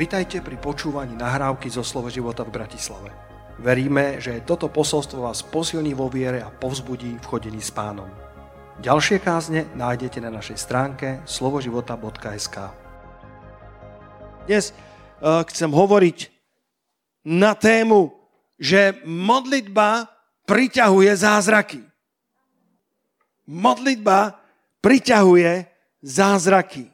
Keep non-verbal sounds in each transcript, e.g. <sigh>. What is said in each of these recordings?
Vitajte pri počúvaní nahrávky zo Slovo života v Bratislave. Veríme, že toto posolstvo vás posilní vo viere a povzbudí v chodení s pánom. Ďalšie kázne nájdete na našej stránke slovoživota.sk Dnes uh, chcem hovoriť na tému, že modlitba priťahuje zázraky. Modlitba priťahuje zázraky.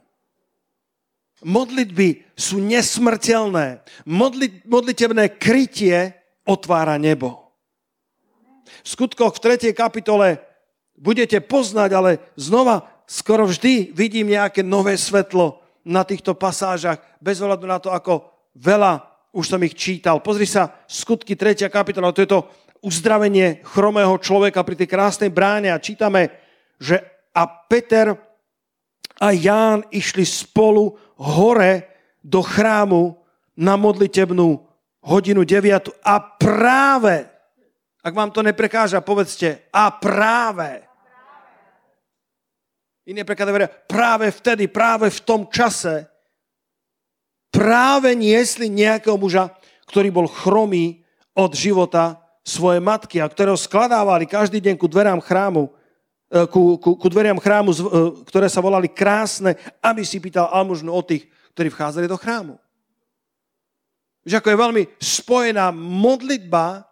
Modlitby sú nesmrteľné. Modlit, modlitebné krytie otvára nebo. V skutkoch v 3. kapitole budete poznať, ale znova skoro vždy vidím nejaké nové svetlo na týchto pasážach, bez ohľadu na to, ako veľa už som ich čítal. Pozri sa, skutky 3. kapitola, to je to uzdravenie chromého človeka pri tej krásnej bráne a čítame, že a Peter a Ján išli spolu hore do chrámu na modlitebnú hodinu 9 a práve, ak vám to neprekáža, povedzte, a práve. Iné preklady hovoria, práve vtedy, práve v tom čase, práve niesli nejakého muža, ktorý bol chromý od života svoje matky a ktorého skladávali každý deň ku dverám chrámu ku, ku, ku dveriam chrámu, e, ktoré sa volali krásne, aby si pýtal almužnu od tých, ktorí vchádzali do chrámu. Že ako je veľmi spojená modlitba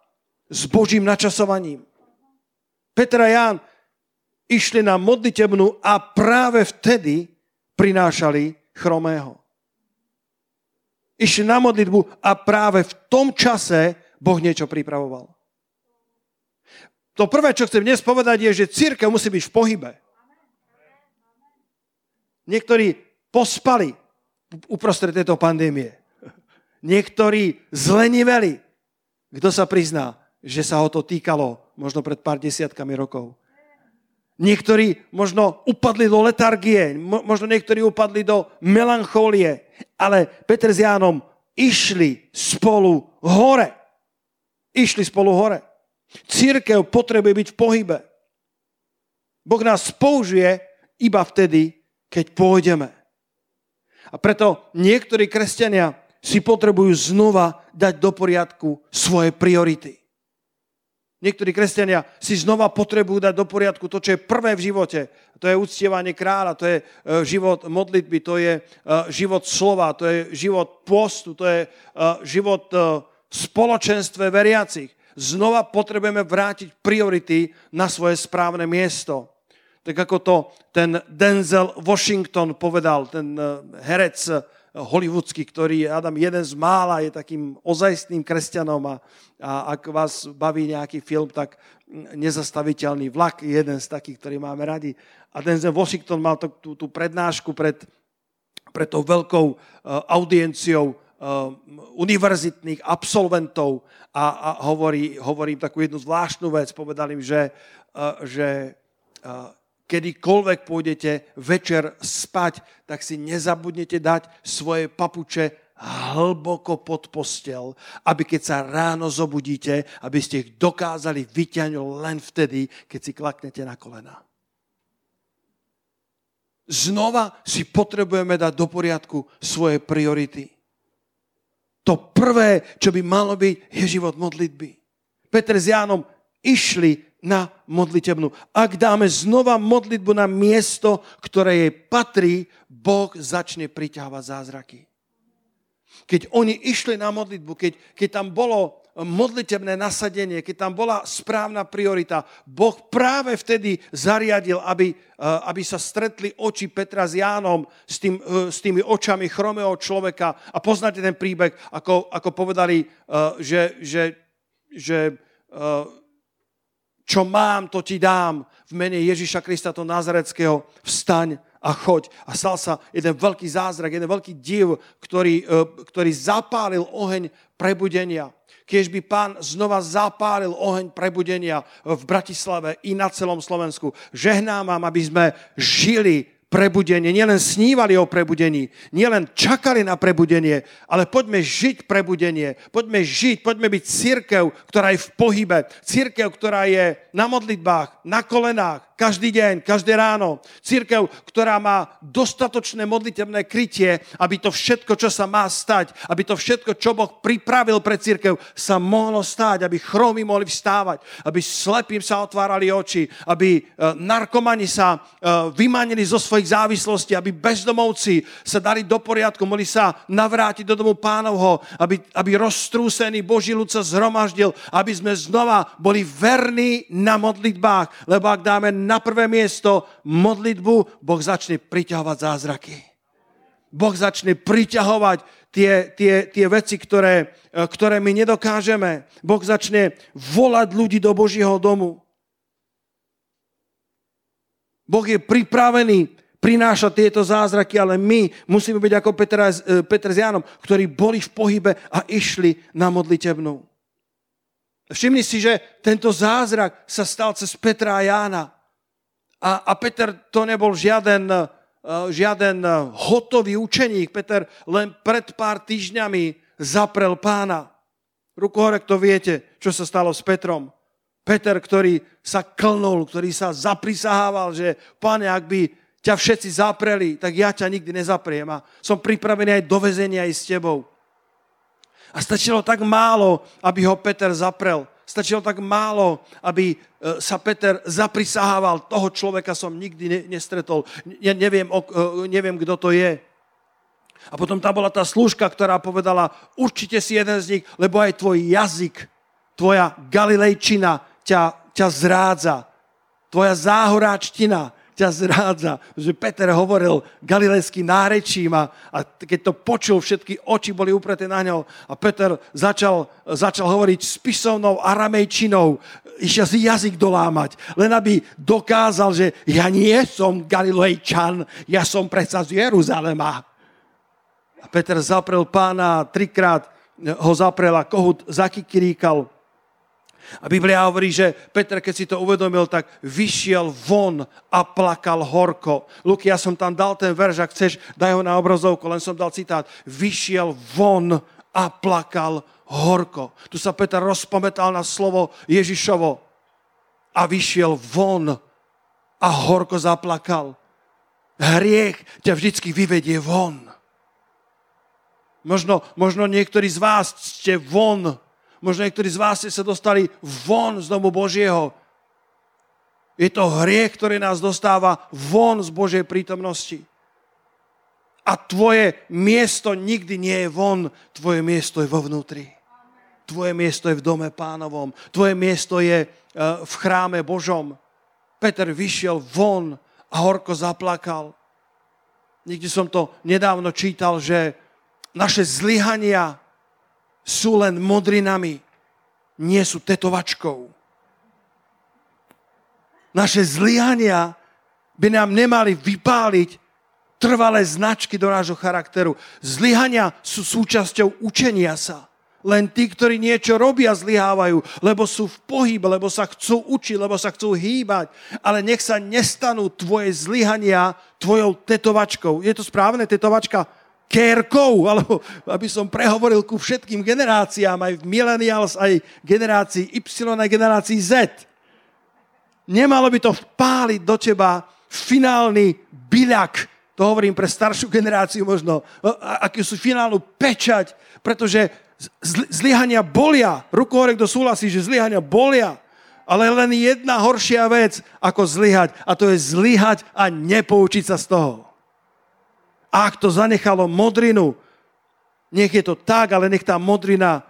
s Božím načasovaním. Petr a Ján išli na modlitebnú a práve vtedy prinášali chromého. Išli na modlitbu a práve v tom čase Boh niečo pripravoval. To prvé, čo chcem dnes povedať, je, že církev musí byť v pohybe. Niektorí pospali uprostred tejto pandémie. Niektorí zleniveli. Kto sa prizná, že sa ho to týkalo možno pred pár desiatkami rokov? Niektorí možno upadli do letargie, možno niektorí upadli do melanchólie, ale Peter s Jánom išli spolu hore. Išli spolu hore. Církev potrebuje byť v pohybe. Boh nás použije iba vtedy, keď pôjdeme. A preto niektorí kresťania si potrebujú znova dať do poriadku svoje priority. Niektorí kresťania si znova potrebujú dať do poriadku to, čo je prvé v živote. To je uctievanie kráľa, to je e, život modlitby, to je e, život slova, to je život postu, to je e, život v spoločenstve veriacich znova potrebujeme vrátiť priority na svoje správne miesto. Tak ako to ten Denzel Washington povedal, ten eh, herec eh, hollywoodsky, ktorý je Adam jeden z mála, je takým ozajstným kresťanom a, a ak vás baví nejaký film, tak mm, nezastaviteľný vlak je jeden z takých, ktorý máme radi. A Denzel Washington mal to, tú, tú prednášku pred, pred tou veľkou uh, audienciou univerzitných absolventov a, a hovorí, hovorím takú jednu zvláštnu vec. Povedal im, že, uh, že uh, kedykoľvek pôjdete večer spať, tak si nezabudnete dať svoje papuče hlboko pod postel, aby keď sa ráno zobudíte, aby ste ich dokázali vyťahnuť len vtedy, keď si klaknete na kolena. Znova si potrebujeme dať do poriadku svoje priority. To prvé, čo by malo byť, je život modlitby. Peter s Jánom išli na modlitebnú. Ak dáme znova modlitbu na miesto, ktoré jej patrí, Boh začne priťahovať zázraky. Keď oni išli na modlitbu, keď, keď tam bolo modlitebné nasadenie, keď tam bola správna priorita, Boh práve vtedy zariadil, aby, eh, aby sa stretli oči Petra s Jánom s, tým, eh, s tými očami chromého človeka. A poznáte ten príbeh, ako, ako povedali, eh, že, že, že čo mám, to ti dám. V mene Ježiša Krista, to Nazareckého, vstaň a choď. A stal sa jeden veľký zázrak, jeden veľký div, ktorý, ktorý zapálil oheň prebudenia keď by pán znova zapálil oheň prebudenia v Bratislave i na celom Slovensku. Žehnám vám, aby sme žili prebudenie, nielen snívali o prebudení, nielen čakali na prebudenie, ale poďme žiť prebudenie, poďme žiť, poďme byť církev, ktorá je v pohybe, církev, ktorá je na modlitbách, na kolenách, každý deň, každé ráno. Církev, ktorá má dostatočné modlitebné krytie, aby to všetko, čo sa má stať, aby to všetko, čo Boh pripravil pre církev, sa mohlo stať, aby chromy mohli vstávať, aby slepým sa otvárali oči, aby e, narkomani sa e, vymanili zo svojich závislostí, aby bezdomovci sa dali do poriadku, mohli sa navrátiť do domu pánovho, aby, aby roztrúsený Boží ľud sa zhromaždil, aby sme znova boli verní na modlitbách, lebo ak dáme na prvé miesto modlitbu, Boh začne priťahovať zázraky. Boh začne priťahovať tie, tie, tie veci, ktoré, ktoré my nedokážeme. Boh začne volať ľudí do Božieho domu. Boh je pripravený prinášať tieto zázraky, ale my musíme byť ako Peter, e, Peter s Jánom, ktorí boli v pohybe a išli na modlitebnú. Všimni si, že tento zázrak sa stal cez Petra a Jána. A, a Peter to nebol žiaden, uh, žiaden uh, hotový učeník. Peter len pred pár týždňami zaprel pána. Ruku hore, kto viete, čo sa stalo s Petrom. Peter, ktorý sa klnul, ktorý sa zaprisahával, že páne, ak by ťa všetci zapreli, tak ja ťa nikdy nezapriem a som pripravený aj do vezenia aj s tebou. A stačilo tak málo, aby ho Peter zaprel. Stačilo tak málo, aby e, sa Peter zaprisahával. Toho človeka som nikdy nestretol. Ja neviem, e, neviem, kto to je. A potom tam bola tá služka, ktorá povedala, určite si jeden z nich, lebo aj tvoj jazyk, tvoja galilejčina ťa, ťa zrádza. Tvoja záhoráčtina ťa zrádza. Že Peter hovoril galilejským nárečím a, a keď to počul, všetky oči boli upreté na ňo a Peter začal, začal hovoriť spisovnou aramejčinou, išiel si jazyk dolámať, len aby dokázal, že ja nie som Galilejčan, ja som predsa z Jeruzalema. A Peter zaprel pána, trikrát ho zaprel a kohut zakikiríkal. A Biblia hovorí, že Peter, keď si to uvedomil, tak vyšiel von a plakal horko. Luky, ja som tam dal ten verš, ak chceš, daj ho na obrazovku, len som dal citát. Vyšiel von a plakal horko. Tu sa Peter rozpamätal na slovo Ježišovo a vyšiel von a horko zaplakal. Hriech ťa vždycky vyvedie von. Možno, možno niektorí z vás ste von Možno niektorí z vás ste sa dostali von z domu Božieho. Je to hriech, ktorý nás dostáva von z Božej prítomnosti. A tvoje miesto nikdy nie je von, tvoje miesto je vo vnútri. Tvoje miesto je v dome pánovom. Tvoje miesto je e, v chráme Božom. Peter vyšiel von a horko zaplakal. Nikdy som to nedávno čítal, že naše zlyhania sú len modrinami, nie sú tetovačkou. Naše zlyhania by nám nemali vypáliť trvalé značky do nášho charakteru. Zlyhania sú súčasťou učenia sa. Len tí, ktorí niečo robia, zlyhávajú, lebo sú v pohybe, lebo sa chcú učiť, lebo sa chcú hýbať. Ale nech sa nestanú tvoje zlyhania tvojou tetovačkou. Je to správne, tetovačka? Kérkou, alebo aby som prehovoril ku všetkým generáciám, aj millennials, aj generácii Y, aj generácii Z. Nemalo by to vpáliť do teba finálny byľak, to hovorím pre staršiu generáciu možno, akú sú finálnu pečať, pretože zlyhania bolia. Ruku hore, kto súhlasí, že zlyhania bolia. Ale len jedna horšia vec, ako zlyhať. A to je zlyhať a nepoučiť sa z toho. Ak to zanechalo modrinu, nech je to tak, ale nech tá modrina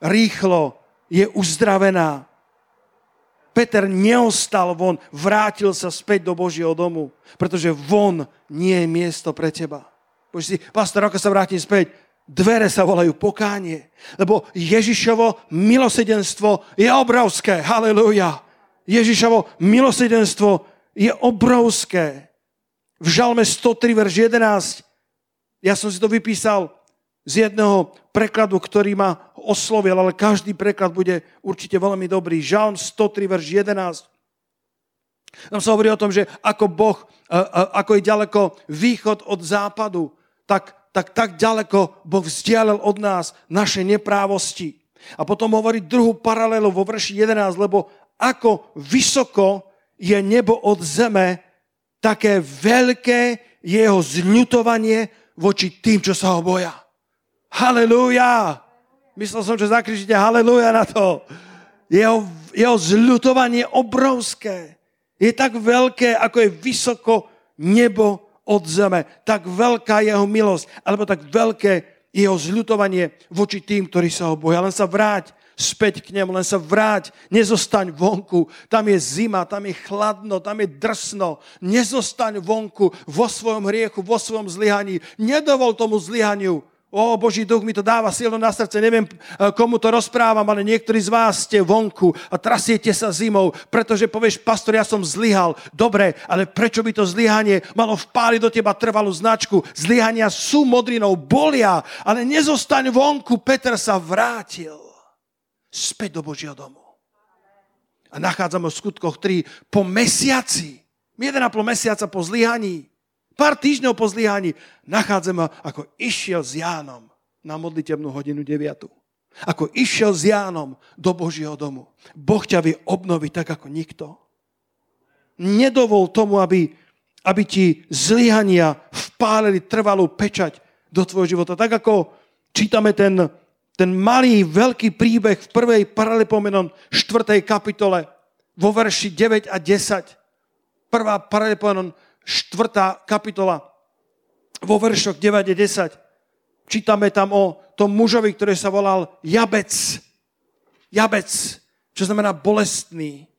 rýchlo je uzdravená. Peter neostal von, vrátil sa späť do Božieho domu, pretože von nie je miesto pre teba. Bože si, pastor, ako sa vrátim späť? Dvere sa volajú pokánie, lebo Ježišovo milosedenstvo je obrovské. Halelúja. Ježišovo milosedenstvo je obrovské. V žalme 103, verš 11, ja som si to vypísal z jedného prekladu, ktorý ma oslovil, ale každý preklad bude určite veľmi dobrý. Žalm 103, verš 11. Tam sa hovorí o tom, že ako Boh, ako je ďaleko východ od západu, tak, tak, tak ďaleko Boh vzdialil od nás naše neprávosti. A potom hovorí druhú paralelu vo verši 11, lebo ako vysoko je nebo od zeme, také veľké je jeho zľutovanie voči tým, čo sa ho boja. Halelúja! Myslel som, že zakričíte halelúja na to. Jeho, jeho zľutovanie obrovské. Je tak veľké, ako je vysoko nebo od zeme. Tak veľká jeho milosť, alebo tak veľké jeho zľutovanie voči tým, ktorí sa ho boja. Len sa vráť späť k nemu, len sa vráť, nezostaň vonku, tam je zima, tam je chladno, tam je drsno, nezostaň vonku vo svojom hriechu, vo svojom zlyhaní, nedovol tomu zlyhaniu, O, Boží duch mi to dáva silno na srdce. Neviem, e, komu to rozprávam, ale niektorí z vás ste vonku a trasiete sa zimou, pretože povieš, pastor, ja som zlyhal. Dobre, ale prečo by to zlyhanie malo vpáliť do teba trvalú značku? Zlyhania sú modrinou, bolia, ale nezostaň vonku. Peter sa vrátil späť do Božieho domu. A nachádzame v skutkoch 3 po mesiaci, 1,5 mesiaca po zlyhaní, pár týždňov po zlyhaní, nachádzame, ako išiel s Jánom na modlitebnú hodinu 9. Ako išiel s Jánom do Božieho domu. Boh ťa vie obnoviť tak, ako nikto. Nedovol tomu, aby, aby ti zlyhania vpálili trvalú pečať do tvojho života. Tak ako čítame ten, ten malý, veľký príbeh v prvej paralepomenon 4. kapitole vo verši 9 a 10. Prvá paralepomenon 4. kapitola vo veršoch 9 a 10. Čítame tam o tom mužovi, ktorý sa volal Jabec. Jabec, čo znamená bolestný.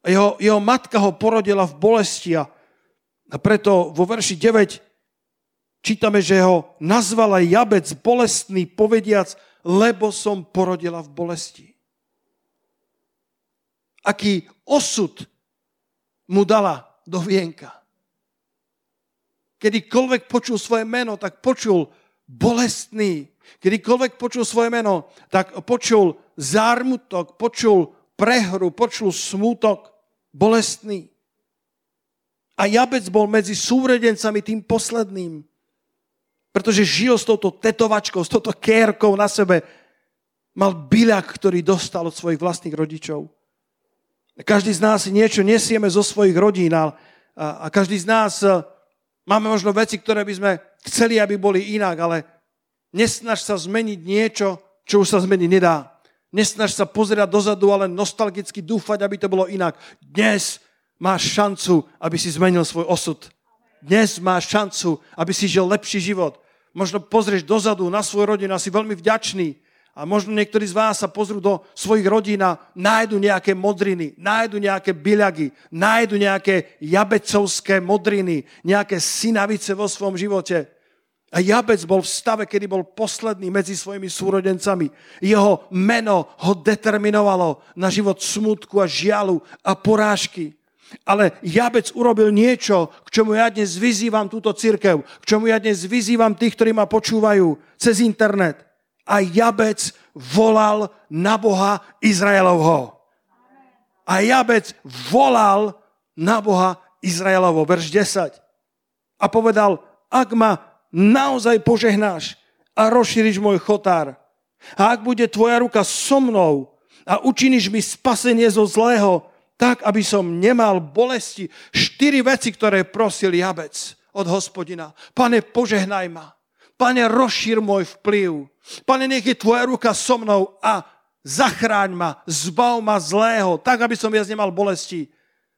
Jeho, jeho matka ho porodila v bolesti a preto vo verši 9 čítame, že ho nazvala Jabec bolestný, povediac, lebo som porodila v bolesti. Aký osud mu dala do vienka. Kedykoľvek počul svoje meno, tak počul bolestný. Kedykoľvek počul svoje meno, tak počul zármutok, počul prehru, počul smútok, bolestný. A Jabec bol medzi súredencami tým posledným, pretože žil s touto tetovačkou, s touto kérkou na sebe. Mal byľak, ktorý dostal od svojich vlastných rodičov. Každý z nás niečo nesieme zo svojich rodín a, a každý z nás e, máme možno veci, ktoré by sme chceli, aby boli inak, ale nesnaž sa zmeniť niečo, čo už sa zmeniť nedá. Nesnaž sa pozerať dozadu, ale nostalgicky dúfať, aby to bolo inak. Dnes máš šancu, aby si zmenil svoj osud. Dnes máš šancu, aby si žil lepší život. Možno pozrieš dozadu na svoju rodinu a si veľmi vďačný, a možno niektorí z vás sa pozrú do svojich rodín a nájdu nejaké modriny, nájdu nejaké byľagy, nájdu nejaké jabecovské modriny, nejaké synavice vo svojom živote. A Jabec bol v stave, kedy bol posledný medzi svojimi súrodencami. Jeho meno ho determinovalo na život smutku a žialu a porážky. Ale Jabec urobil niečo, k čomu ja dnes vyzývam túto církev, k čomu ja dnes vyzývam tých, ktorí ma počúvajú cez internet a Jabec volal na Boha Izraelovho. A Jabec volal na Boha Izraelovo, verš 10. A povedal, ak ma naozaj požehnáš a rozšíriš môj chotár, a ak bude tvoja ruka so mnou a učiníš mi spasenie zo zlého, tak, aby som nemal bolesti. Štyri veci, ktoré prosil Jabec od hospodina. Pane, požehnaj ma. Pane, rozšír môj vplyv. Pane, nech je tvoja ruka so mnou a zachráň ma, zbav ma zlého, tak, aby som viac nemal bolesti.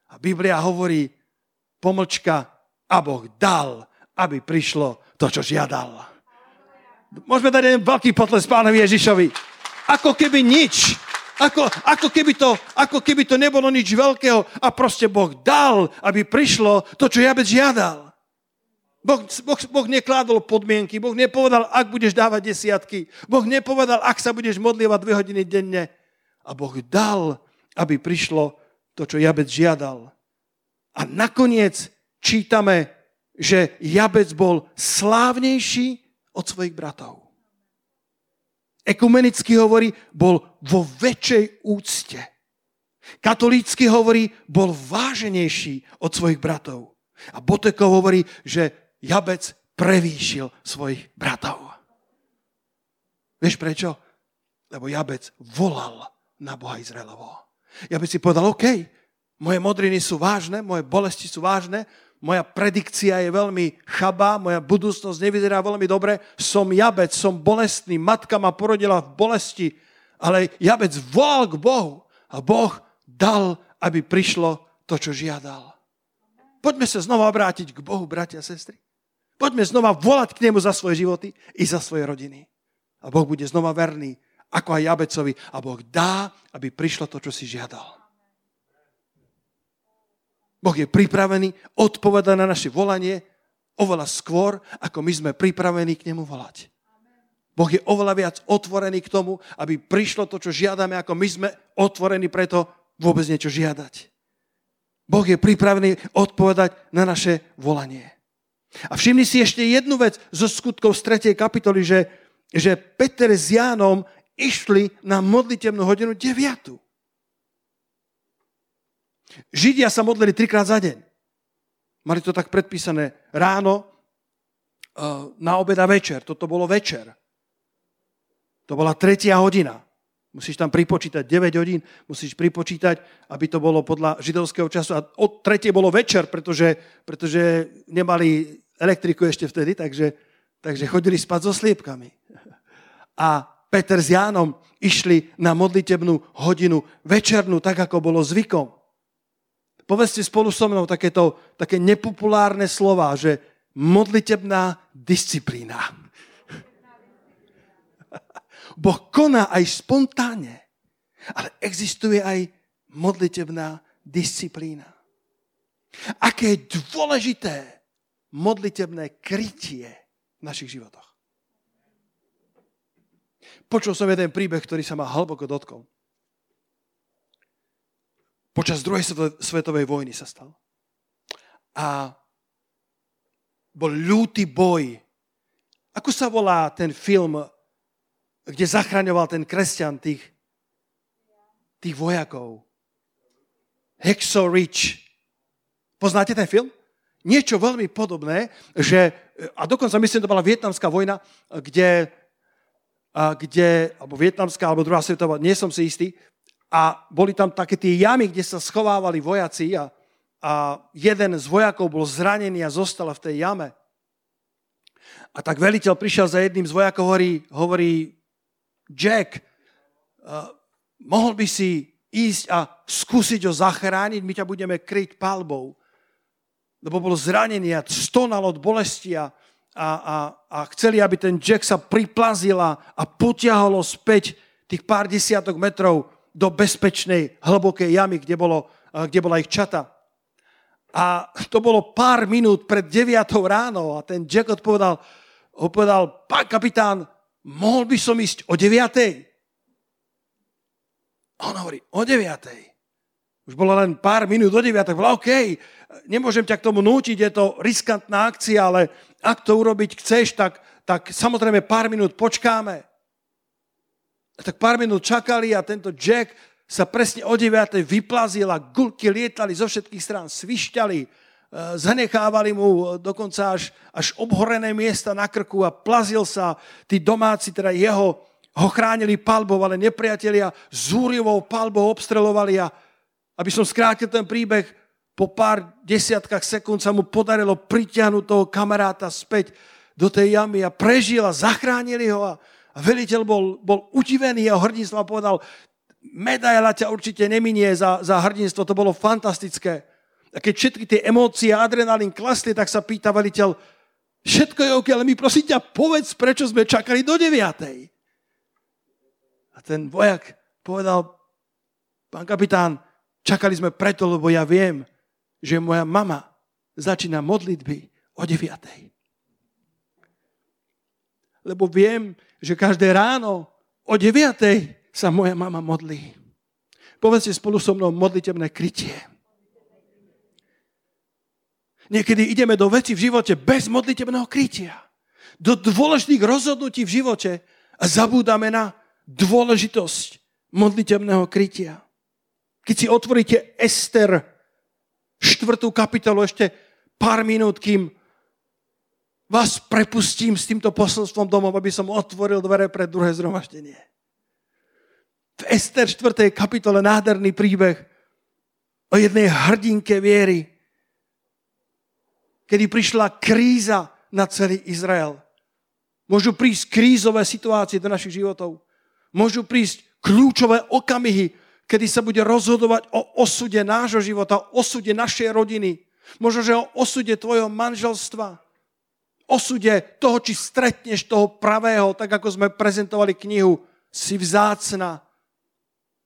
A Biblia hovorí, pomlčka, a Boh dal, aby prišlo to, čo žiadal. Môžeme dať jeden veľký potles pánovi Ježišovi. Ako keby nič. Ako, ako, keby to, ako keby to nebolo nič veľkého a proste Boh dal, aby prišlo to, čo ja žiadal. Boh, boh, boh nekládol podmienky, Boh nepovedal, ak budeš dávať desiatky, Boh nepovedal, ak sa budeš modlievať dve hodiny denne. A Boh dal, aby prišlo to, čo Jabec žiadal. A nakoniec čítame, že Jabec bol slávnejší od svojich bratov. Ekumenicky hovorí, bol vo väčšej úcte. Katolícky hovorí, bol váženejší od svojich bratov. A Botekov hovorí, že Jabec prevýšil svojich bratov. Vieš prečo? Lebo Jabec volal na Boha Izraelovo. Jabec si povedal, OK, moje modriny sú vážne, moje bolesti sú vážne, moja predikcia je veľmi chabá, moja budúcnosť nevyzerá veľmi dobre, som jabec, som bolestný, matka ma porodila v bolesti, ale jabec volal k Bohu a Boh dal, aby prišlo to, čo žiadal. Poďme sa znova obrátiť k Bohu, bratia a sestry. Poďme znova volať k Nemu za svoje životy i za svoje rodiny. A Boh bude znova verný, ako aj Jabecovi. A Boh dá, aby prišlo to, čo si žiadal. Boh je pripravený odpovedať na naše volanie oveľa skôr, ako my sme pripravení k nemu volať. Boh je oveľa viac otvorený k tomu, aby prišlo to, čo žiadame, ako my sme otvorení preto vôbec niečo žiadať. Boh je pripravený odpovedať na naše volanie. A všimni si ešte jednu vec zo skutkov z 3. kapitoly, že, že Peter s Jánom išli na modlitebnú hodinu 9. Židia sa modlili trikrát za deň. Mali to tak predpísané ráno, eh, na obed a večer. Toto bolo večer. To bola tretia hodina. Musíš tam pripočítať 9 hodín, musíš pripočítať, aby to bolo podľa židovského času. A od tretie bolo večer, pretože, pretože nemali elektriku ešte vtedy, takže, takže chodili spať so sliepkami. A Peter s Jánom išli na modlitebnú hodinu večernú, tak ako bolo zvykom. Povedzte spolu so mnou takéto, také nepopulárne slova, že modlitebná disciplína. <laughs> Boh koná aj spontánne, ale existuje aj modlitebná disciplína. Aké je dôležité modlitebné krytie v našich životoch. Počul som jeden príbeh, ktorý sa ma hlboko dotkol. Počas druhej svetovej vojny sa stal. A bol ľúty boj. Ako sa volá ten film, kde zachraňoval ten kresťan tých, tých vojakov? Hexo Rich. Poznáte ten film? Niečo veľmi podobné, že, a dokonca myslím, to bola vietnamská vojna, kde, a kde alebo vietnamská, alebo druhá svetová, nie som si istý, a boli tam také tie jamy, kde sa schovávali vojaci a, a jeden z vojakov bol zranený a zostal v tej jame. A tak veliteľ prišiel za jedným z vojakov, hovorí, hovorí Jack, uh, mohol by si ísť a skúsiť ho zachrániť, my ťa budeme kryť palbou. Lebo bol zranený a stonal od bolesti a, a, a, a chceli, aby ten Jack sa priplazil a, a potiahol späť tých pár desiatok metrov do bezpečnej, hlbokej jamy, kde, bolo, kde bola ich čata. A to bolo pár minút pred 9 ráno a ten Jack odpovedal, odpovedal, pán kapitán, mohol by som ísť o 9. A on hovorí, o 9. Už bolo len pár minút do 9. Bola, OK, nemôžem ťa k tomu nútiť, je to riskantná akcia, ale ak to urobiť chceš, tak, tak samozrejme pár minút počkáme. Tak pár minút čakali a tento Jack sa presne o 9. vyplazil a gulky lietali zo všetkých strán, svišťali, e, zanechávali mu dokonca až, až obhorené miesta na krku a plazil sa. Tí domáci, teda jeho, ho chránili palbou, ale nepriatelia zúrivou palbou obstrelovali a aby som skrátil ten príbeh, po pár desiatkách sekúnd sa mu podarilo pritiahnuť toho kamaráta späť do tej jamy a prežil a zachránili ho a, a veliteľ bol, bol udivený jeho hrdinstvo a povedal, medaila ťa určite neminie za, za hrdinstvo, to bolo fantastické. A keď všetky tie emócie a adrenalín klasli, tak sa pýta veliteľ, všetko je OK, ale mi prosím ťa, povedz, prečo sme čakali do 9. A ten vojak povedal, pán kapitán, čakali sme preto, lebo ja viem, že moja mama začína modlitby o 9 lebo viem, že každé ráno o 9. sa moja mama modlí. Povedzte spolu so mnou modlitebné krytie. Niekedy ideme do veci v živote bez modlitebného krytia. Do dôležitých rozhodnutí v živote a zabúdame na dôležitosť modlitebného krytia. Keď si otvoríte Ester, štvrtú kapitolu, ešte pár minút, kým vás prepustím s týmto posolstvom domov, aby som otvoril dvere pre druhé zhromaždenie. V Ester 4. kapitole nádherný príbeh o jednej hrdinke viery, kedy prišla kríza na celý Izrael. Môžu prísť krízové situácie do našich životov. Môžu prísť kľúčové okamihy, kedy sa bude rozhodovať o osude nášho života, o osude našej rodiny. Možno, že o osude tvojho manželstva. Osude toho, či stretneš toho pravého, tak ako sme prezentovali knihu Si vzácna,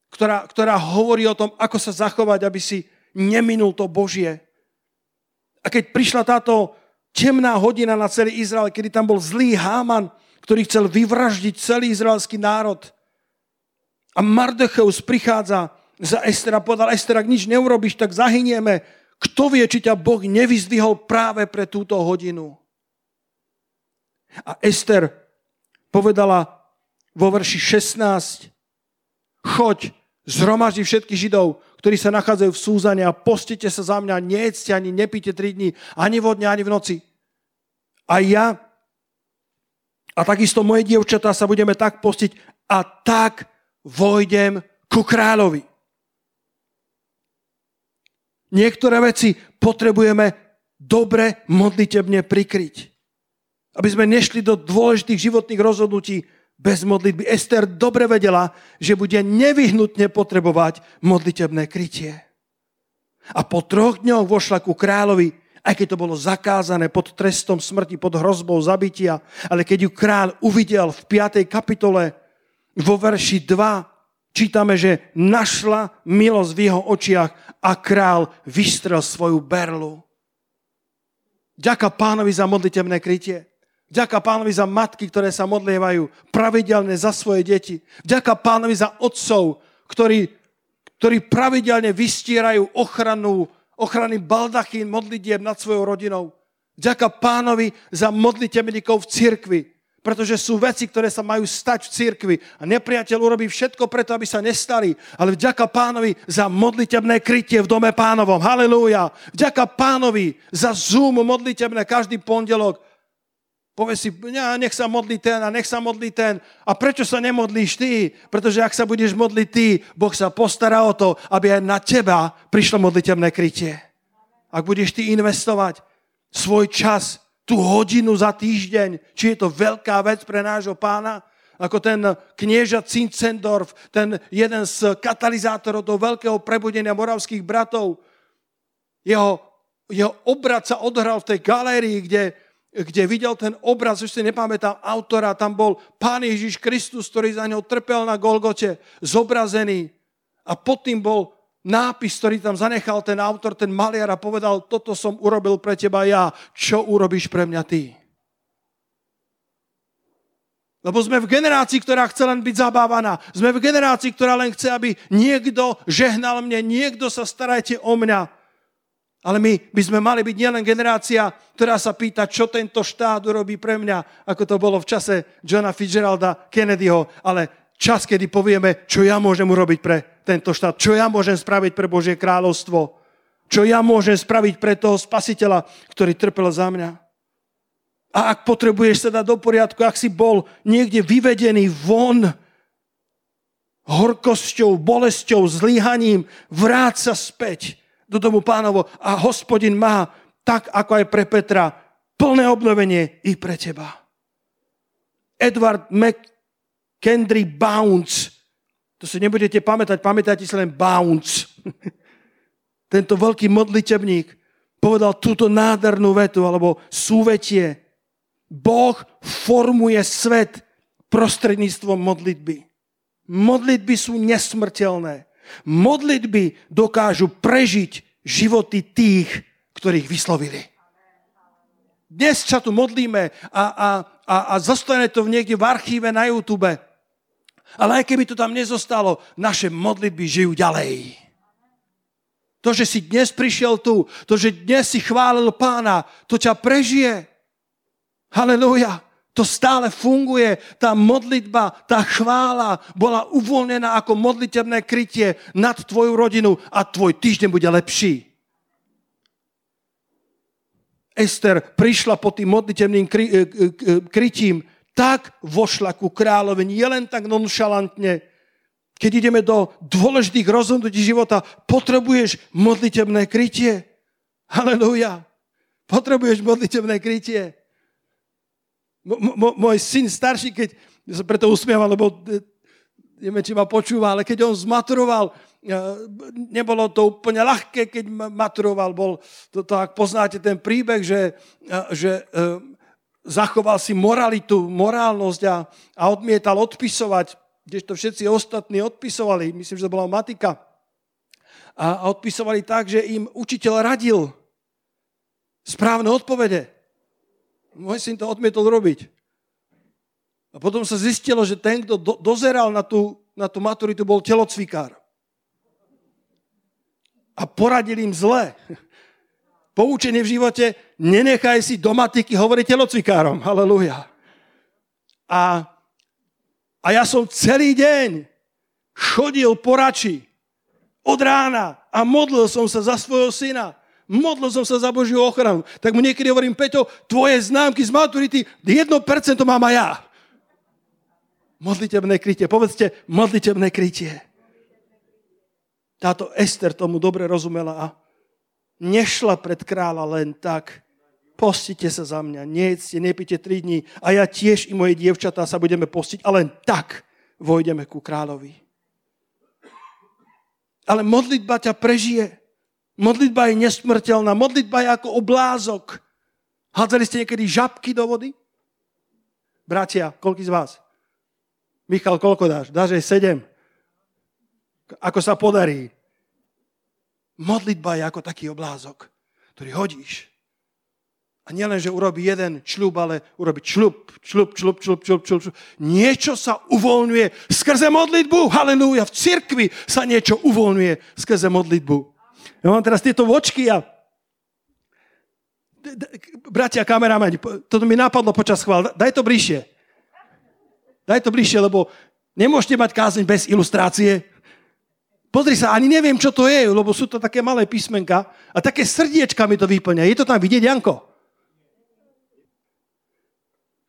ktorá, ktorá hovorí o tom, ako sa zachovať, aby si neminul to Božie. A keď prišla táto temná hodina na celý Izrael, kedy tam bol zlý Háman, ktorý chcel vyvraždiť celý izraelský národ. A Mardecheus prichádza za Ester a povedal, Ester, ak nič neurobiš, tak zahynieme. Kto vie, či ťa Boh nevyzdvihol práve pre túto hodinu? A Ester povedala vo verši 16, choď, zhromaždi všetkých Židov, ktorí sa nachádzajú v Súzane a postite sa za mňa, nejedzte ani nepíte tri dní, ani vodne, ani v noci. A ja a takisto moje dievčatá sa budeme tak postiť a tak vojdem ku kráľovi. Niektoré veci potrebujeme dobre modlitebne prikryť. Aby sme nešli do dôležitých životných rozhodnutí bez modlitby. Ester dobre vedela, že bude nevyhnutne potrebovať modlitebné krytie. A po troch dňoch vošla ku kráľovi, aj keď to bolo zakázané pod trestom smrti, pod hrozbou zabitia, ale keď ju kráľ uvidel v 5. kapitole vo verši 2, čítame, že našla milosť v jeho očiach a král vystrel svoju berlu. Ďaká pánovi za modlitebné krytie. Vďaka pánovi za matky, ktoré sa modlievajú pravidelne za svoje deti. Vďaka pánovi za otcov, ktorí, ktorí pravidelne vystierajú ochranu, ochrany baldachín modlitieb nad svojou rodinou. Vďaka pánovi za modlitebníkov v cirkvi, pretože sú veci, ktoré sa majú stať v cirkvi a nepriateľ urobí všetko preto, aby sa nestali, ale vďaka pánovi za modlitebné krytie v dome pánovom. Halelúja. Vďaka pánovi za Zoom modlitebné každý pondelok Povie si, nech sa modlí ten a nech sa modlí ten. A prečo sa nemodlíš ty? Pretože ak sa budeš modliť ty, Boh sa postará o to, aby aj na teba prišlo modlitevné krytie. Ak budeš ty investovať svoj čas, tú hodinu za týždeň, či je to veľká vec pre nášho pána, ako ten knieža Cincendorf, ten jeden z katalizátorov toho veľkého prebudenia moravských bratov. Jeho, jeho obrad sa odhral v tej galérii, kde kde videl ten obraz, už si nepamätám autora, tam bol Pán Ježiš Kristus, ktorý za ňou trpel na Golgote, zobrazený. A pod tým bol nápis, ktorý tam zanechal ten autor, ten maliar a povedal, toto som urobil pre teba ja, čo urobíš pre mňa ty? Lebo sme v generácii, ktorá chce len byť zabávaná. Sme v generácii, ktorá len chce, aby niekto žehnal mne, niekto sa starajte o mňa. Ale my by sme mali byť nielen generácia, ktorá sa pýta, čo tento štát urobí pre mňa, ako to bolo v čase Johna Fitzgeralda Kennedyho, ale čas, kedy povieme, čo ja môžem urobiť pre tento štát, čo ja môžem spraviť pre Božie kráľovstvo, čo ja môžem spraviť pre toho spasiteľa, ktorý trpel za mňa. A ak potrebuješ sa dať do poriadku, ak si bol niekde vyvedený von, horkosťou, bolesťou, zlyhaním, vráť sa späť do domu pánovo a hospodin má, tak ako aj pre Petra, plné obnovenie i pre teba. Edward McKendry Bounce, to si nebudete pamätať, pamätajte si len Bounce. <laughs> Tento veľký modlitebník povedal túto nádhernú vetu, alebo súvetie. Boh formuje svet prostredníctvom modlitby. Modlitby sú nesmrteľné. Modlitby dokážu prežiť životy tých, ktorých vyslovili. Dnes sa tu modlíme a, a, a, a zostane to niekde v archíve na YouTube. Ale aj keby to tam nezostalo, naše modlitby žijú ďalej. To, že si dnes prišiel tu, to, že dnes si chválil pána, to ťa prežije. Halelúja. To stále funguje. Tá modlitba, tá chvála bola uvoľnená ako modlitebné krytie nad tvoju rodinu a tvoj týždeň bude lepší. Ester prišla pod tým modlitebným kry, e, krytím, tak vošla ku kráľovi, nie len tak nonšalantne. Keď ideme do dôležitých rozhodnutí života, potrebuješ modlitebné krytie. Halelúja. Potrebuješ modlitebné krytie môj syn starší, keď sa preto usmieval, lebo e, neviem, či ma počúva, ale keď on zmaturoval, e, nebolo to úplne ľahké, keď maturoval. Bol to, to ak poznáte ten príbeh, že, e, že zachoval si moralitu, morálnosť a, a odmietal odpisovať, kdežto všetci ostatní odpisovali, myslím, že to bola matika, a, a odpisovali tak, že im učiteľ radil správne odpovede. Môj syn to odmietol robiť. A potom sa zistilo, že ten, kto do, dozeral na tú, na tú maturitu, bol telocvikár. A poradil im zle. <laughs> Poučenie v živote, nenechaj si do matiky hovoriť telocvikárom. Halelujá. A, a ja som celý deň chodil po rači od rána a modlil som sa za svojho syna. Modlil som sa za Božiu ochranu. Tak mu niekedy hovorím, Peťo, tvoje známky z maturity, 1% mám aj ja. Modlitebné krytie. Povedzte, modlitebné krytie. Táto Ester tomu dobre rozumela a nešla pred kráľa len tak. Postite sa za mňa, nejedzte, nepite tri dní a ja tiež i moje dievčatá sa budeme postiť a len tak vojdeme ku kráľovi. Ale modlitba ťa prežije. Modlitba je nesmrteľná. Modlitba je ako oblázok. Hádzali ste niekedy žabky do vody? Bratia, koľko z vás? Michal, koľko dáš? Dáš aj sedem. Ako sa podarí? Modlitba je ako taký oblázok, ktorý hodíš. A nielen, že urobí jeden čľub, ale urobí čľub, čľub, čľub, čľub, čľub, čľub, čľub. Niečo sa uvoľňuje skrze modlitbu. Halelúja. V cirkvi sa niečo uvoľňuje skrze modlitbu. Ja mám teraz tieto vočky a bratia kameramani, toto mi napadlo počas chvál, daj to bližšie. Daj to bližšie, lebo nemôžete mať kázeň bez ilustrácie. Pozri sa, ani neviem, čo to je, lebo sú to také malé písmenka a také srdiečka mi to vyplňa. Je to tam vidieť, Janko?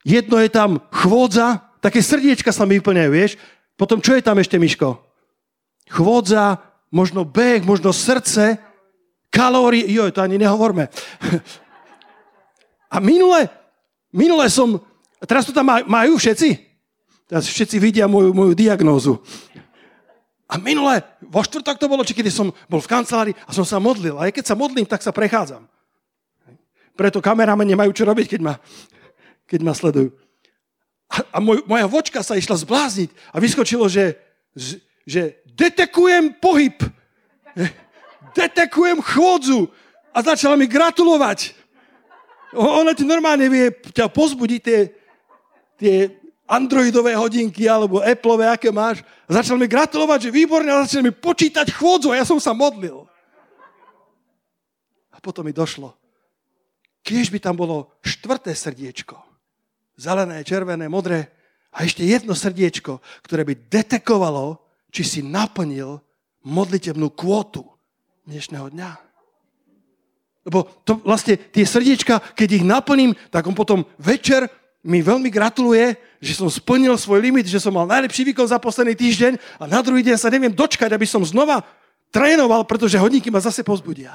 Jedno je tam chôdza, také srdiečka sa mi vyplňajú, vieš? Potom, čo je tam ešte, Miško? Chôdza, možno beh, možno srdce, kalórie, joj, to ani nehovorme. A minule, minule som, teraz to tam majú všetci? Teraz všetci vidia moju, moju diagnózu. A minule, vo štvrtok to bolo, či kedy som bol v kancelárii a som sa modlil. A aj keď sa modlím, tak sa prechádzam. Preto kameramani nemajú čo robiť, keď ma, keď ma sledujú. A, a moj, moja vočka sa išla zblázniť a vyskočilo, že, že detekujem pohyb detekujem chôdzu a začala mi gratulovať. Ona ti normálne vie ťa pozbudiť tie, tie androidové hodinky alebo Appleové, aké máš. A začal mi gratulovať, že výborne a začal mi počítať chôdzu a ja som sa modlil. A potom mi došlo. Kiež by tam bolo štvrté srdiečko. Zelené, červené, modré a ešte jedno srdiečko, ktoré by detekovalo, či si naplnil modlitebnú kvótu dnešného dňa. Lebo to vlastne tie srdiečka, keď ich naplním, tak on potom večer mi veľmi gratuluje, že som splnil svoj limit, že som mal najlepší výkon za posledný týždeň a na druhý deň sa neviem dočkať, aby som znova trénoval, pretože hodníky ma zase pozbudia.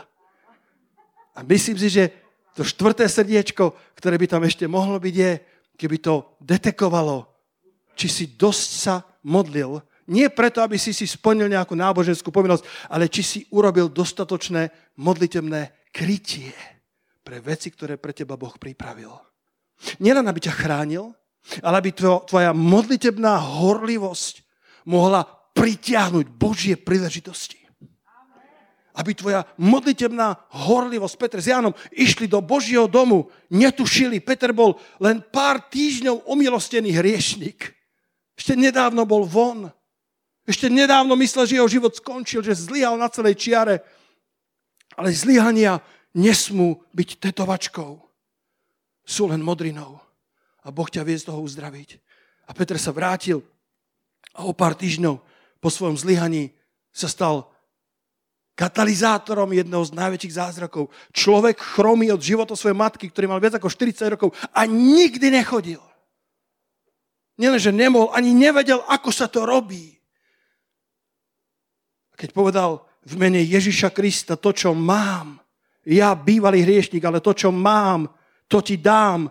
A myslím si, že to štvrté srdiečko, ktoré by tam ešte mohlo byť, je, keby to detekovalo, či si dosť sa modlil nie preto, aby si si splnil nejakú náboženskú povinnosť, ale či si urobil dostatočné modlitebné krytie pre veci, ktoré pre teba Boh pripravil. Nielen, aby ťa chránil, ale aby tvoja modlitebná horlivosť mohla pritiahnuť Božie príležitosti. Aby tvoja modlitebná horlivosť, Peter s Jánom, išli do Božieho domu, netušili, Peter bol len pár týždňov omilostený hriešnik. Ešte nedávno bol von. Ešte nedávno myslel, že jeho život skončil, že zlyhal na celej čiare. Ale zlyhania nesmú byť tetovačkou. Sú len modrinou. a Boh ťa vie z toho uzdraviť. A Peter sa vrátil a o pár týždňov po svojom zlyhaní sa stal katalizátorom jedného z najväčších zázrakov. Človek chromý od života svojej matky, ktorý mal viac ako 40 rokov a nikdy nechodil. Nielenže nemohol, ani nevedel, ako sa to robí. Keď povedal v mene Ježiša Krista to, čo mám, ja bývalý hriešnik, ale to, čo mám, to ti dám.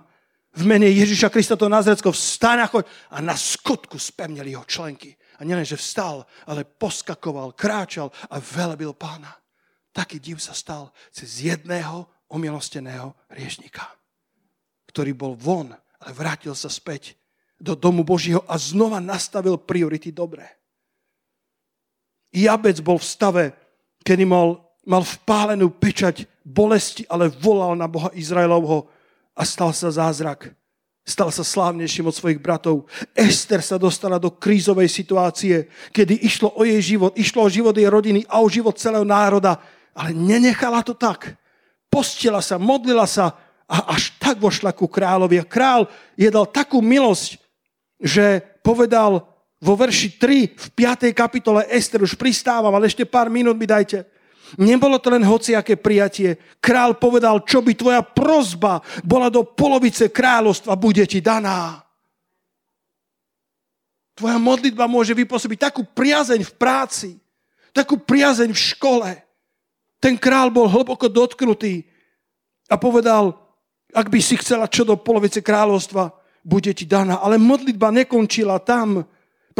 V mene Ježiša Krista to Nazrecko vstaň a choď. A na skutku spevnili jeho členky. A nielen, že vstal, ale poskakoval, kráčal a velebil pána. Taký div sa stal cez jedného omilosteného riešnika, ktorý bol von, ale vrátil sa späť do domu Božího a znova nastavil priority dobre. Jabec bol v stave, kedy mal, mal vpálenú pečať bolesti, ale volal na Boha Izraelovho a stal sa zázrak. Stal sa slávnejším od svojich bratov. Ester sa dostala do krízovej situácie, kedy išlo o jej život, išlo o život jej rodiny a o život celého národa, ale nenechala to tak. Postila sa, modlila sa a až tak vošla ku kráľovi. A král je dal takú milosť, že povedal vo verši 3 v 5. kapitole Ester, už pristávam, ale ešte pár minút mi dajte. Nebolo to len hociaké prijatie. Král povedal, čo by tvoja prozba bola do polovice kráľovstva, bude ti daná. Tvoja modlitba môže vypôsobiť takú priazeň v práci, takú priazeň v škole. Ten král bol hlboko dotknutý a povedal, ak by si chcela čo do polovice kráľovstva, bude ti daná. Ale modlitba nekončila tam,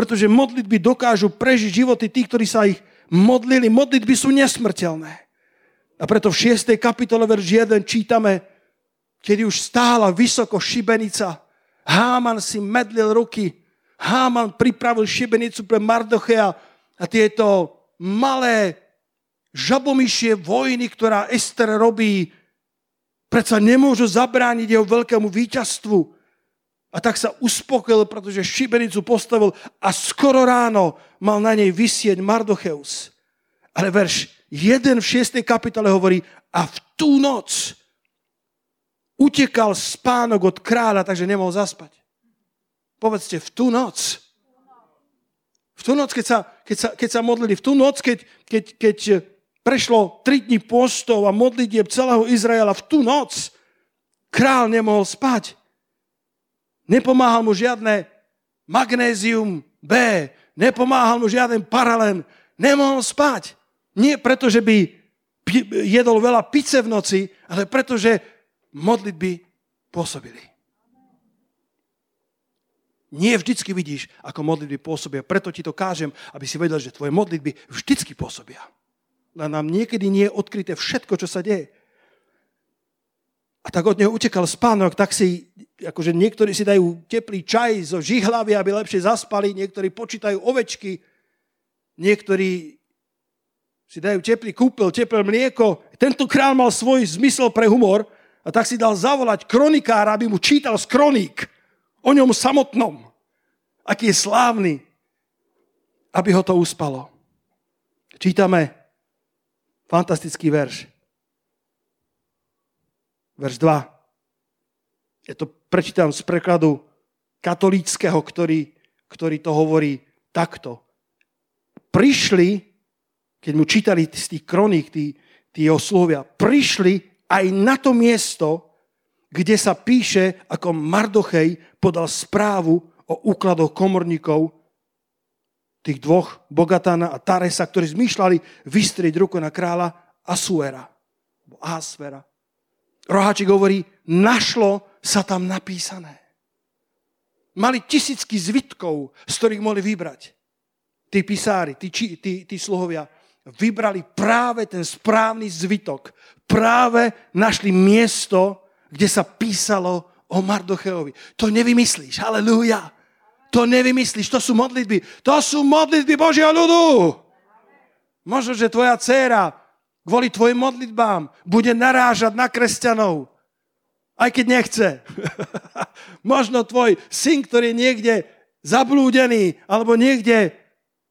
pretože modlitby dokážu prežiť životy tých, ktorí sa ich modlili. Modlitby sú nesmrteľné. A preto v 6. kapitole verš 1 čítame, kedy už stála vysoko šibenica, Háman si medlil ruky, Háman pripravil šibenicu pre Mardochea a tieto malé žabomyšie vojny, ktorá Ester robí, predsa nemôžu zabrániť jeho veľkému víťazstvu. A tak sa uspokojil, pretože šibenicu postavil a skoro ráno mal na nej vysieť Mardocheus. Ale verš 1 v 6. kapitole hovorí, a v tú noc utekal spánok od kráľa, takže nemohol zaspať. Povedzte, v tú noc. V tú noc, keď sa, keď sa, keď sa modlili, v tú noc, keď, keď, keď prešlo tri dní postov a modlitieb celého Izraela, v tú noc král nemohol spať. Nepomáhal mu žiadne magnézium B, nepomáhal mu žiaden paralén, nemohol spať. Nie preto, že by jedol veľa pice v noci, ale preto, že modlitby pôsobili. Nie vždycky vidíš, ako modlitby pôsobia. Preto ti to kážem, aby si vedel, že tvoje modlitby vždycky pôsobia. Len nám niekedy nie je odkryté všetko, čo sa deje. A tak od neho utekal spánok, tak si, akože niektorí si dajú teplý čaj zo žihlavy, aby lepšie zaspali, niektorí počítajú ovečky, niektorí si dajú teplý kúpel, teplé mlieko. Tento král mal svoj zmysel pre humor a tak si dal zavolať kronikára, aby mu čítal z kroník o ňom samotnom. Aký je slávny, aby ho to uspalo. Čítame fantastický verš verš 2. Ja to prečítam z prekladu katolíckého, ktorý, ktorý to hovorí takto. Prišli, keď mu čítali z tých kroník, tí, tí jeho slovia, prišli aj na to miesto, kde sa píše, ako Mardochej podal správu o úkladoch komorníkov, tých dvoch, Bogatána a Taresa, ktorí zmýšľali vystrieť ruku na kráľa Asuera, Asfera. Roháčik hovorí, našlo sa tam napísané. Mali tisícky zvitkov, z ktorých mohli vybrať. Tí písári, tí, tí, tí sluhovia vybrali práve ten správny zvitok. Práve našli miesto, kde sa písalo o Mardocheovi. To nevymyslíš, halleluja. To nevymyslíš, to sú modlitby. To sú modlitby Božieho ľudu. Možno, že tvoja dcéra kvôli tvojim modlitbám bude narážať na kresťanov. Aj keď nechce. <laughs> Možno tvoj syn, ktorý je niekde zablúdený, alebo niekde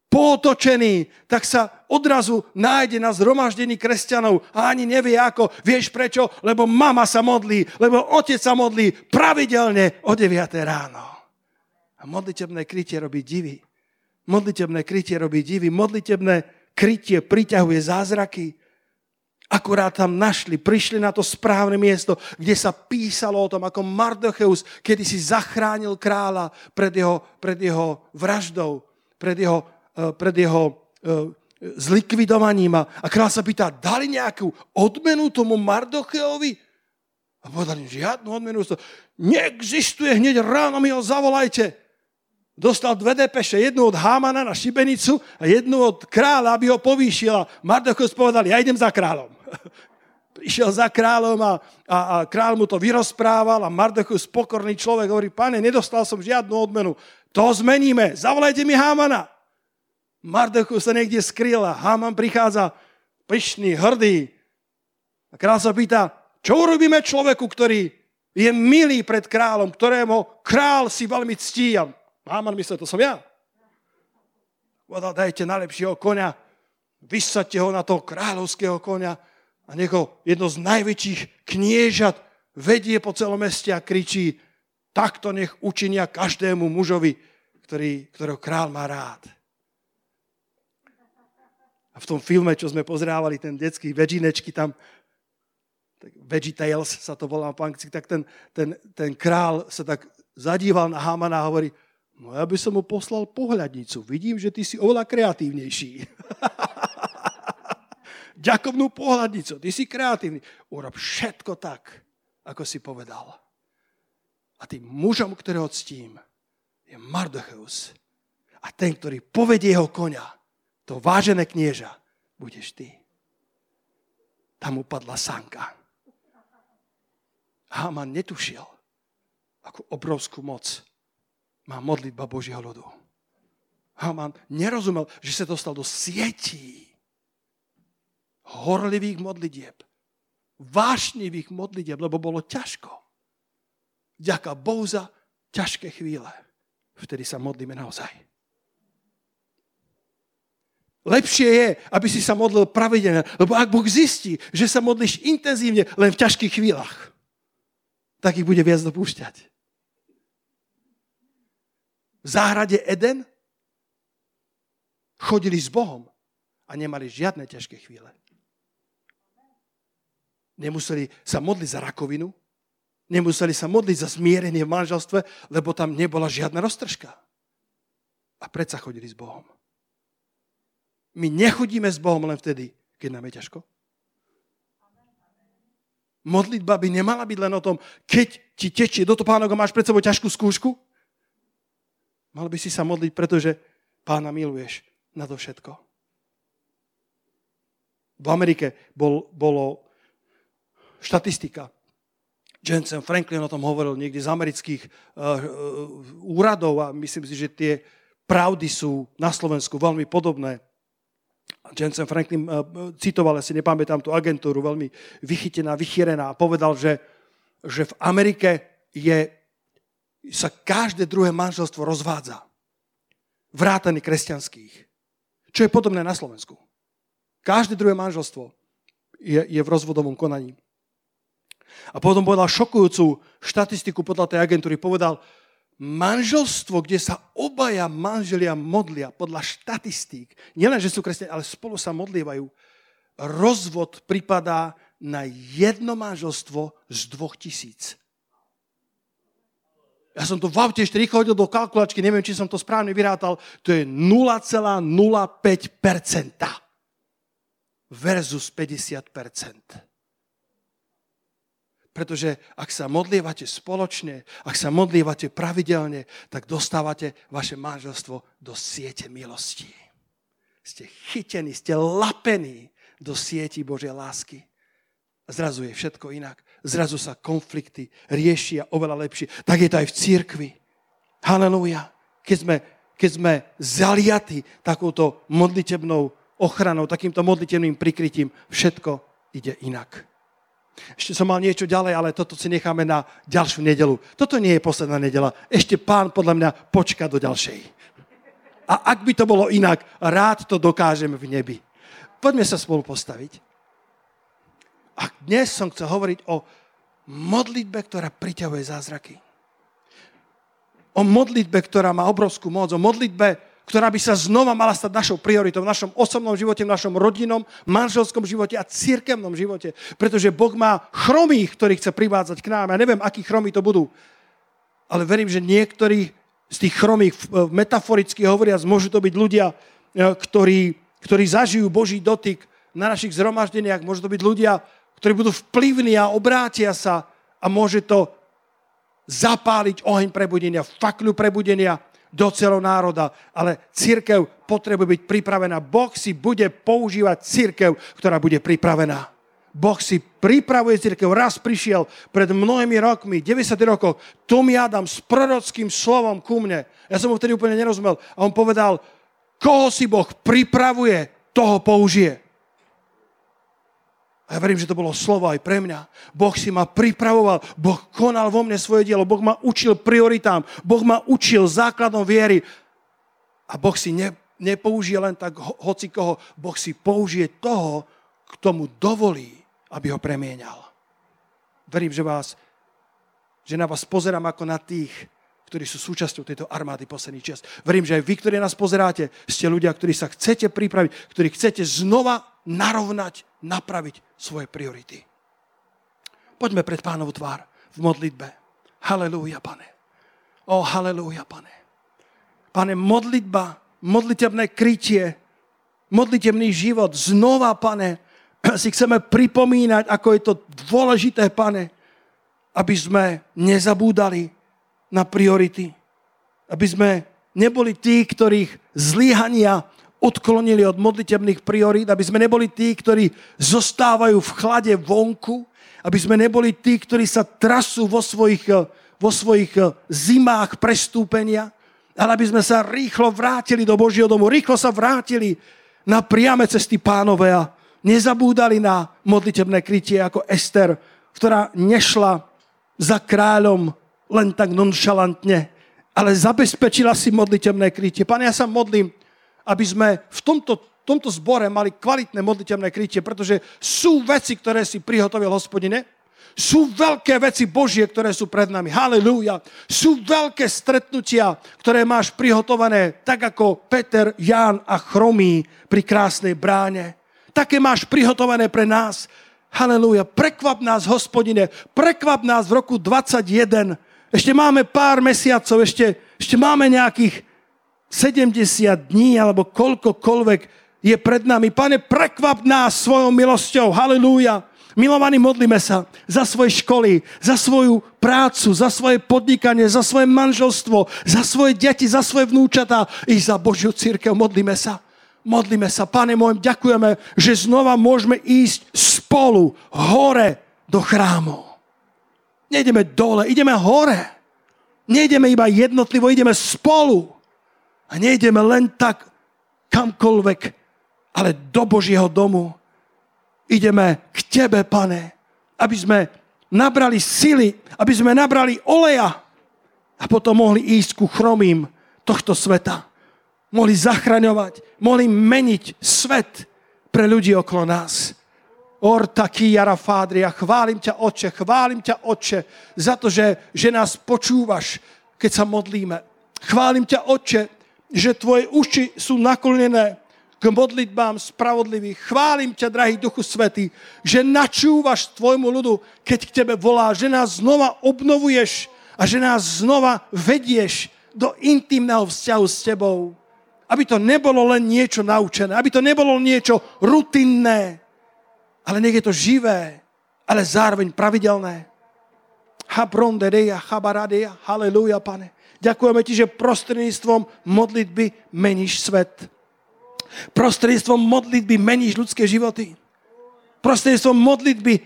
pootočený, tak sa odrazu nájde na zhromaždení kresťanov a ani nevie ako. Vieš prečo? Lebo mama sa modlí, lebo otec sa modlí pravidelne o 9 ráno. A modlitebné krytie robí divy. Modlitebné krytie robí divy. Modlitebné krytie priťahuje zázraky. Akurát tam našli, prišli na to správne miesto, kde sa písalo o tom, ako Mardocheus kedy zachránil kráľa pred jeho, pred jeho vraždou, pred jeho, uh, pred jeho uh, zlikvidovaním. A, kráľ sa pýta, dali nejakú odmenu tomu Mardocheovi? A povedali, žiadnu odmenu. Neexistuje, hneď ráno mi ho zavolajte. Dostal dve depeše, jednu od Hámana na šibenicu a jednu od kráľa, aby ho povýšila. Mardocheus povedal, ja idem za kráľom. Išiel za kráľom a, a, a kráľ mu to vyrozprával a Mardochus, pokorný človek, hovorí, pane, nedostal som žiadnu odmenu. To zmeníme, zavolajte mi Hámana. Mardochus sa niekde skryl a Háman prichádza pyšný, hrdý. A kráľ sa pýta, čo urobíme človeku, ktorý je milý pred kráľom, ktorému král si veľmi ctí. A Háman myslel, to som ja. Povedal, dajte najlepšieho konia, vysadte ho na toho kráľovského konia a nech ho jedno z najväčších kniežat vedie po celom meste a kričí, takto nech učinia každému mužovi, ktorý, ktorého král má rád. A v tom filme, čo sme pozrávali, ten detský vegginečky tam, Veggie Tales sa to volá po anglicky, tak ten, ten, ten král sa tak zadíval na Hamana a hovorí, no ja by som mu poslal pohľadnicu, vidím, že ty si oveľa kreatívnejší. <laughs> ďakovnú pohľadnicu, ty si kreatívny. Urob všetko tak, ako si povedal. A tým mužom, ktorého ctím, je Mardocheus. A ten, ktorý povedie jeho konia, to vážené knieža, budeš ty. Tam upadla sanka. Haman netušil, ako obrovskú moc má modlitba Božieho ľudu. Haman nerozumel, že sa dostal do sietí horlivých modlitieb, vášnivých modlitieb, lebo bolo ťažko. Ďaká Bohu za ťažké chvíle. Vtedy sa modlíme naozaj. Lepšie je, aby si sa modlil pravidelne, lebo ak Boh zistí, že sa modlíš intenzívne len v ťažkých chvíľach, tak ich bude viac dopúšťať. V záhrade Eden chodili s Bohom a nemali žiadne ťažké chvíle. Nemuseli sa modliť za rakovinu, nemuseli sa modliť za zmierenie v manželstve, lebo tam nebola žiadna roztržka. A predsa chodili s Bohom. My nechodíme s Bohom len vtedy, keď nám je ťažko. Modlitba by nemala byť len o tom, keď ti tečie do topánok a máš pred sebou ťažkú skúšku. Mal by si sa modliť, pretože pána miluješ na to všetko. V Amerike bol, bolo štatistika. Jensen Franklin o tom hovoril niekde z amerických uh, úradov a myslím si, že tie pravdy sú na Slovensku veľmi podobné. Jensen Franklin uh, citoval, si nepamätám tú agentúru, veľmi vychytená, vychýrená a povedal, že, že v Amerike je, sa každé druhé manželstvo rozvádza. Vrátane kresťanských. Čo je podobné na Slovensku. Každé druhé manželstvo je, je v rozvodovom konaní. A potom povedal šokujúcu štatistiku podľa tej agentúry. Povedal, manželstvo, kde sa obaja manželia modlia podľa štatistík, nielen, že sú kresťania, ale spolu sa modlievajú, rozvod pripadá na jedno manželstvo z dvoch tisíc. Ja som to v aute ešte rýchlo hodil do kalkulačky, neviem, či som to správne vyrátal, to je 0,05% versus 50%. Pretože ak sa modlievate spoločne, ak sa modlievate pravidelne, tak dostávate vaše manželstvo do siete milosti. Ste chytení, ste lapení do sieti Božej lásky. Zrazu je všetko inak. Zrazu sa konflikty riešia oveľa lepšie. Tak je to aj v církvi. Halelúja. Keď sme, keď sme zaliati takouto modlitebnou ochranou, takýmto modlitebným prikrytím, všetko ide inak. Ešte som mal niečo ďalej, ale toto si necháme na ďalšiu nedelu. Toto nie je posledná nedela. Ešte pán podľa mňa počká do ďalšej. A ak by to bolo inak, rád to dokážem v nebi. Poďme sa spolu postaviť. A dnes som chcel hovoriť o modlitbe, ktorá priťahuje zázraky. O modlitbe, ktorá má obrovskú moc. O modlitbe, ktorá by sa znova mala stať našou prioritou v našom osobnom živote, v našom rodinnom, manželskom živote a cirkevnom živote. Pretože Boh má chromých, ktorých chce privádzať k nám. Ja neviem, akí chromí to budú. Ale verím, že niektorí z tých chromých, metaforicky hovoriac, môžu to byť ľudia, e, ktorí, ktorí zažijú Boží dotyk na našich zhromaždeniach. Môžu to byť ľudia, ktorí budú vplyvní a obrátia sa a môže to zapáliť oheň prebudenia, fakľu prebudenia do celého národa. Ale církev potrebuje byť pripravená. Boh si bude používať církev, ktorá bude pripravená. Boh si pripravuje církev. Raz prišiel pred mnohými rokmi, 90 rokov, Tom Adam s prorockým slovom ku mne. Ja som mu vtedy úplne nerozumel. A on povedal, koho si Boh pripravuje, toho použije. A ja verím, že to bolo slovo aj pre mňa. Boh si ma pripravoval, Boh konal vo mne svoje dielo, Boh ma učil prioritám, Boh ma učil základom viery. A Boh si ne, nepoužije len tak ho, hoci koho, Boh si použije toho, kto mu dovolí, aby ho premienial. Verím, že, vás, že na vás pozerám ako na tých, ktorí sú súčasťou tejto armády posledných čas. Verím, že aj vy, ktorí nás pozeráte, ste ľudia, ktorí sa chcete pripraviť, ktorí chcete znova narovnať, napraviť svoje priority. Poďme pred pánovu tvár v modlitbe. Halelúja, pane. O, halelúja, pane. Pane, modlitba, modlitebné krytie, modlitebný život, znova, pane, <clears throat> si chceme pripomínať, ako je to dôležité, pane, aby sme nezabúdali na priority. Aby sme neboli tí, ktorých zlíhania odklonili od modlitebných priorít, aby sme neboli tí, ktorí zostávajú v chlade vonku, aby sme neboli tí, ktorí sa trasú vo svojich, vo svojich zimách prestúpenia, ale aby sme sa rýchlo vrátili do Božieho domu, rýchlo sa vrátili na priame cesty pánové a nezabúdali na modlitebné krytie ako Ester, ktorá nešla za kráľom len tak nonšalantne, ale zabezpečila si modlitebné krytie. Pane, ja sa modlím, aby sme v tomto, tomto zbore mali kvalitné modlitebné krytie, pretože sú veci, ktoré si prihotovil hospodine, sú veľké veci Božie, ktoré sú pred nami. Halelúja. Sú veľké stretnutia, ktoré máš prihotované, tak ako Peter, Ján a Chromí pri krásnej bráne. Také máš prihotované pre nás. Halelúja. Prekvap nás, hospodine. Prekvap nás v roku 21 ešte máme pár mesiacov, ešte, ešte máme nejakých 70 dní alebo koľkokoľvek je pred nami. Pane, prekvap nás svojou milosťou. Halilúja. Milovaní, modlíme sa za svoje školy, za svoju prácu, za svoje podnikanie, za svoje manželstvo, za svoje deti, za svoje vnúčatá i za Božiu církev. Modlíme sa. Modlíme sa. Pane môj, ďakujeme, že znova môžeme ísť spolu hore do chrámov. Nejdeme dole, ideme hore. Nejdeme iba jednotlivo, ideme spolu. A nejdeme len tak kamkoľvek, ale do Božieho domu. Ideme k Tebe, Pane, aby sme nabrali sily, aby sme nabrali oleja a potom mohli ísť ku chromým tohto sveta. Mohli zachraňovať, mohli meniť svet pre ľudí okolo nás. Orta Kijara Fádria, chválim ťa, Oče, chválim ťa, Oče, za to, že, že nás počúvaš, keď sa modlíme. Chválim ťa, Oče, že tvoje uši sú naklonené k modlitbám spravodlivých. Chválim ťa, drahý Duchu Svetý, že načúvaš tvojmu ľudu, keď k tebe volá, že nás znova obnovuješ a že nás znova vedieš do intimného vzťahu s tebou. Aby to nebolo len niečo naučené, aby to nebolo niečo rutinné, ale nech je to živé, ale zároveň pravidelné. Habrondereja, chabaradeja, haleluja, pane. Ďakujeme ti, že prostredníctvom modlitby meníš svet. Prostredníctvom modlitby meníš ľudské životy. Prostredníctvom modlitby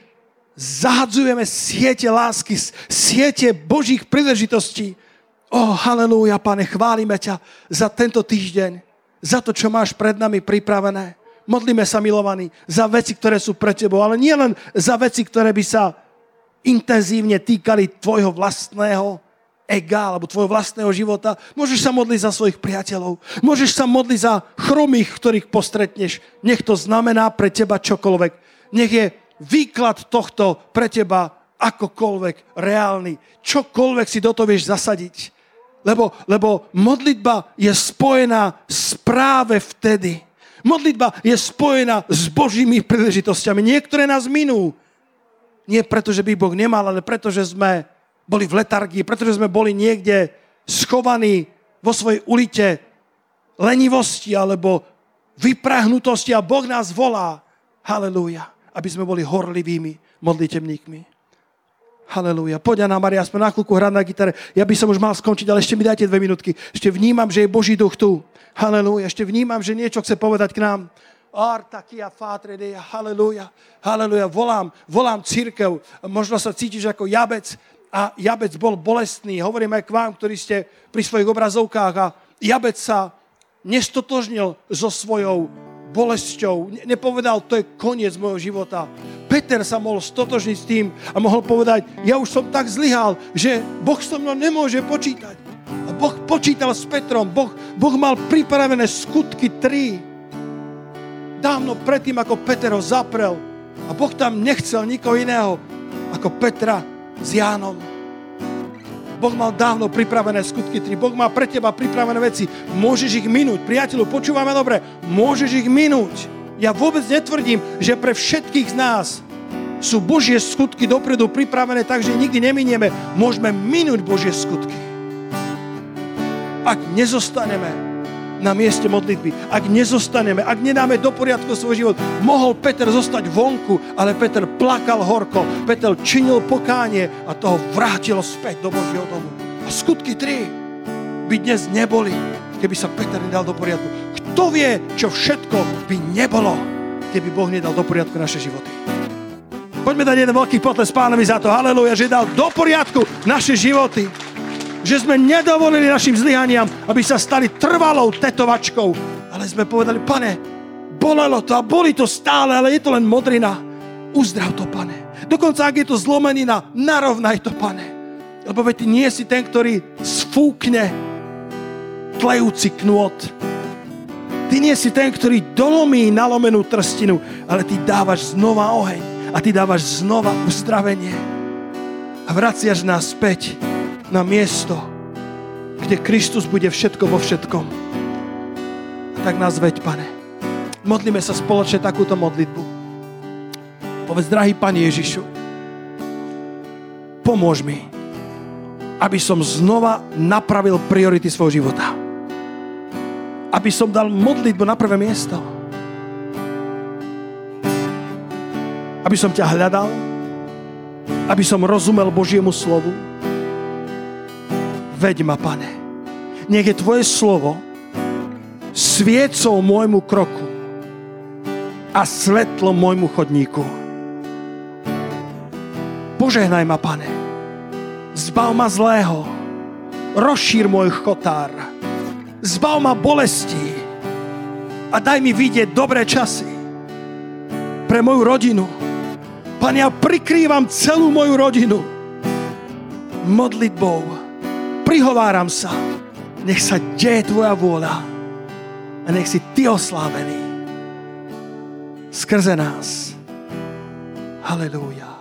zahadzujeme siete lásky, siete Božích príležitostí. O, oh, halleluja, pane, chválime ťa za tento týždeň, za to, čo máš pred nami pripravené. Modlíme sa, milovaní, za veci, ktoré sú pre tebou, ale nie len za veci, ktoré by sa intenzívne týkali tvojho vlastného ega alebo tvojho vlastného života. Môžeš sa modliť za svojich priateľov. Môžeš sa modliť za chromých, ktorých postretneš. Nech to znamená pre teba čokoľvek. Nech je výklad tohto pre teba akokoľvek reálny. Čokoľvek si do toho vieš zasadiť. Lebo, lebo modlitba je spojená s práve vtedy. Modlitba je spojená s Božími príležitosťami. Niektoré nás minú. Nie preto, že by Boh nemal, ale preto, že sme boli v letargii, pretože sme boli niekde schovaní vo svojej ulite lenivosti alebo vyprahnutosti a Boh nás volá. Halelúja. Aby sme boli horlivými modlitebníkmi. Halelúja. Poď na Maria, aspoň na chvíľku hrať na gitare. Ja by som už mal skončiť, ale ešte mi dajte dve minútky. Ešte vnímam, že je Boží duch tu. Halelúja. Ešte vnímam, že niečo chce povedať k nám. Artakia fatredeja, halleluja, halleluja. Volám, volám církev. Možno sa cítiš ako jabec a jabec bol bolestný. Hovorím aj k vám, ktorí ste pri svojich obrazovkách a jabec sa nestotožnil so svojou bolesťou. Nepovedal, to je koniec môjho života. Peter sa mohol stotožniť s tým a mohol povedať, ja už som tak zlyhal, že Boh so mnou nemôže počítať. A Boh počítal s Petrom, Boh, boh mal pripravené skutky 3. Dávno predtým, ako Peter ho zaprel. A Boh tam nechcel nikoho iného ako Petra s Jánom. Boh mal dávno pripravené skutky 3. Boh má pre teba pripravené veci. Môžeš ich minúť. Priateľu, počúvame dobre. Môžeš ich minúť. Ja vôbec netvrdím, že pre všetkých z nás sú Božie skutky dopredu pripravené tak, že nikdy neminieme. Môžeme minúť Božie skutky. Ak nezostaneme na mieste modlitby. Ak nezostaneme, ak nedáme do poriadku svoj život, mohol Peter zostať vonku, ale Peter plakal horko, Peter činil pokánie a toho vrátilo späť do Božieho domu. A skutky 3 by dnes neboli, keby sa Peter nedal do poriadku. Kto vie, čo všetko by nebolo, keby Boh nedal do poriadku naše životy. Poďme dať jeden veľký potles pánovi za to, haleluja, že dal do poriadku naše životy že sme nedovolili našim zlyhaniam, aby sa stali trvalou tetovačkou. Ale sme povedali, pane, bolelo to a boli to stále, ale je to len modrina. Uzdrav to, pane. Dokonca, ak je to zlomenina, narovnaj to, pane. Lebo veď ty nie si ten, ktorý sfúkne tlejúci knôt. Ty nie si ten, ktorý dolomí nalomenú trstinu, ale ty dávaš znova oheň a ty dávaš znova uzdravenie. A vraciaš nás späť na miesto, kde Kristus bude všetko vo všetkom. Tak nás veď, pane. Modlíme sa spoločne takúto modlitbu. Povedz, drahý Pane Ježišu, pomôž mi, aby som znova napravil priority svojho života. Aby som dal modlitbu na prvé miesto. Aby som ťa hľadal, aby som rozumel Božiemu slovu, Veď ma, pane. Nech je tvoje slovo sviecou môjmu kroku a svetlo môjmu chodníku. Požehnaj ma, pane. Zbav ma zlého. Rozšír môj chotár. Zbav ma bolesti. A daj mi vidieť dobré časy pre moju rodinu. Pane, ja prikrývam celú moju rodinu modlitbou prihováram sa, nech sa deje Tvoja vôľa a nech si Ty oslávený skrze nás. Halelúja.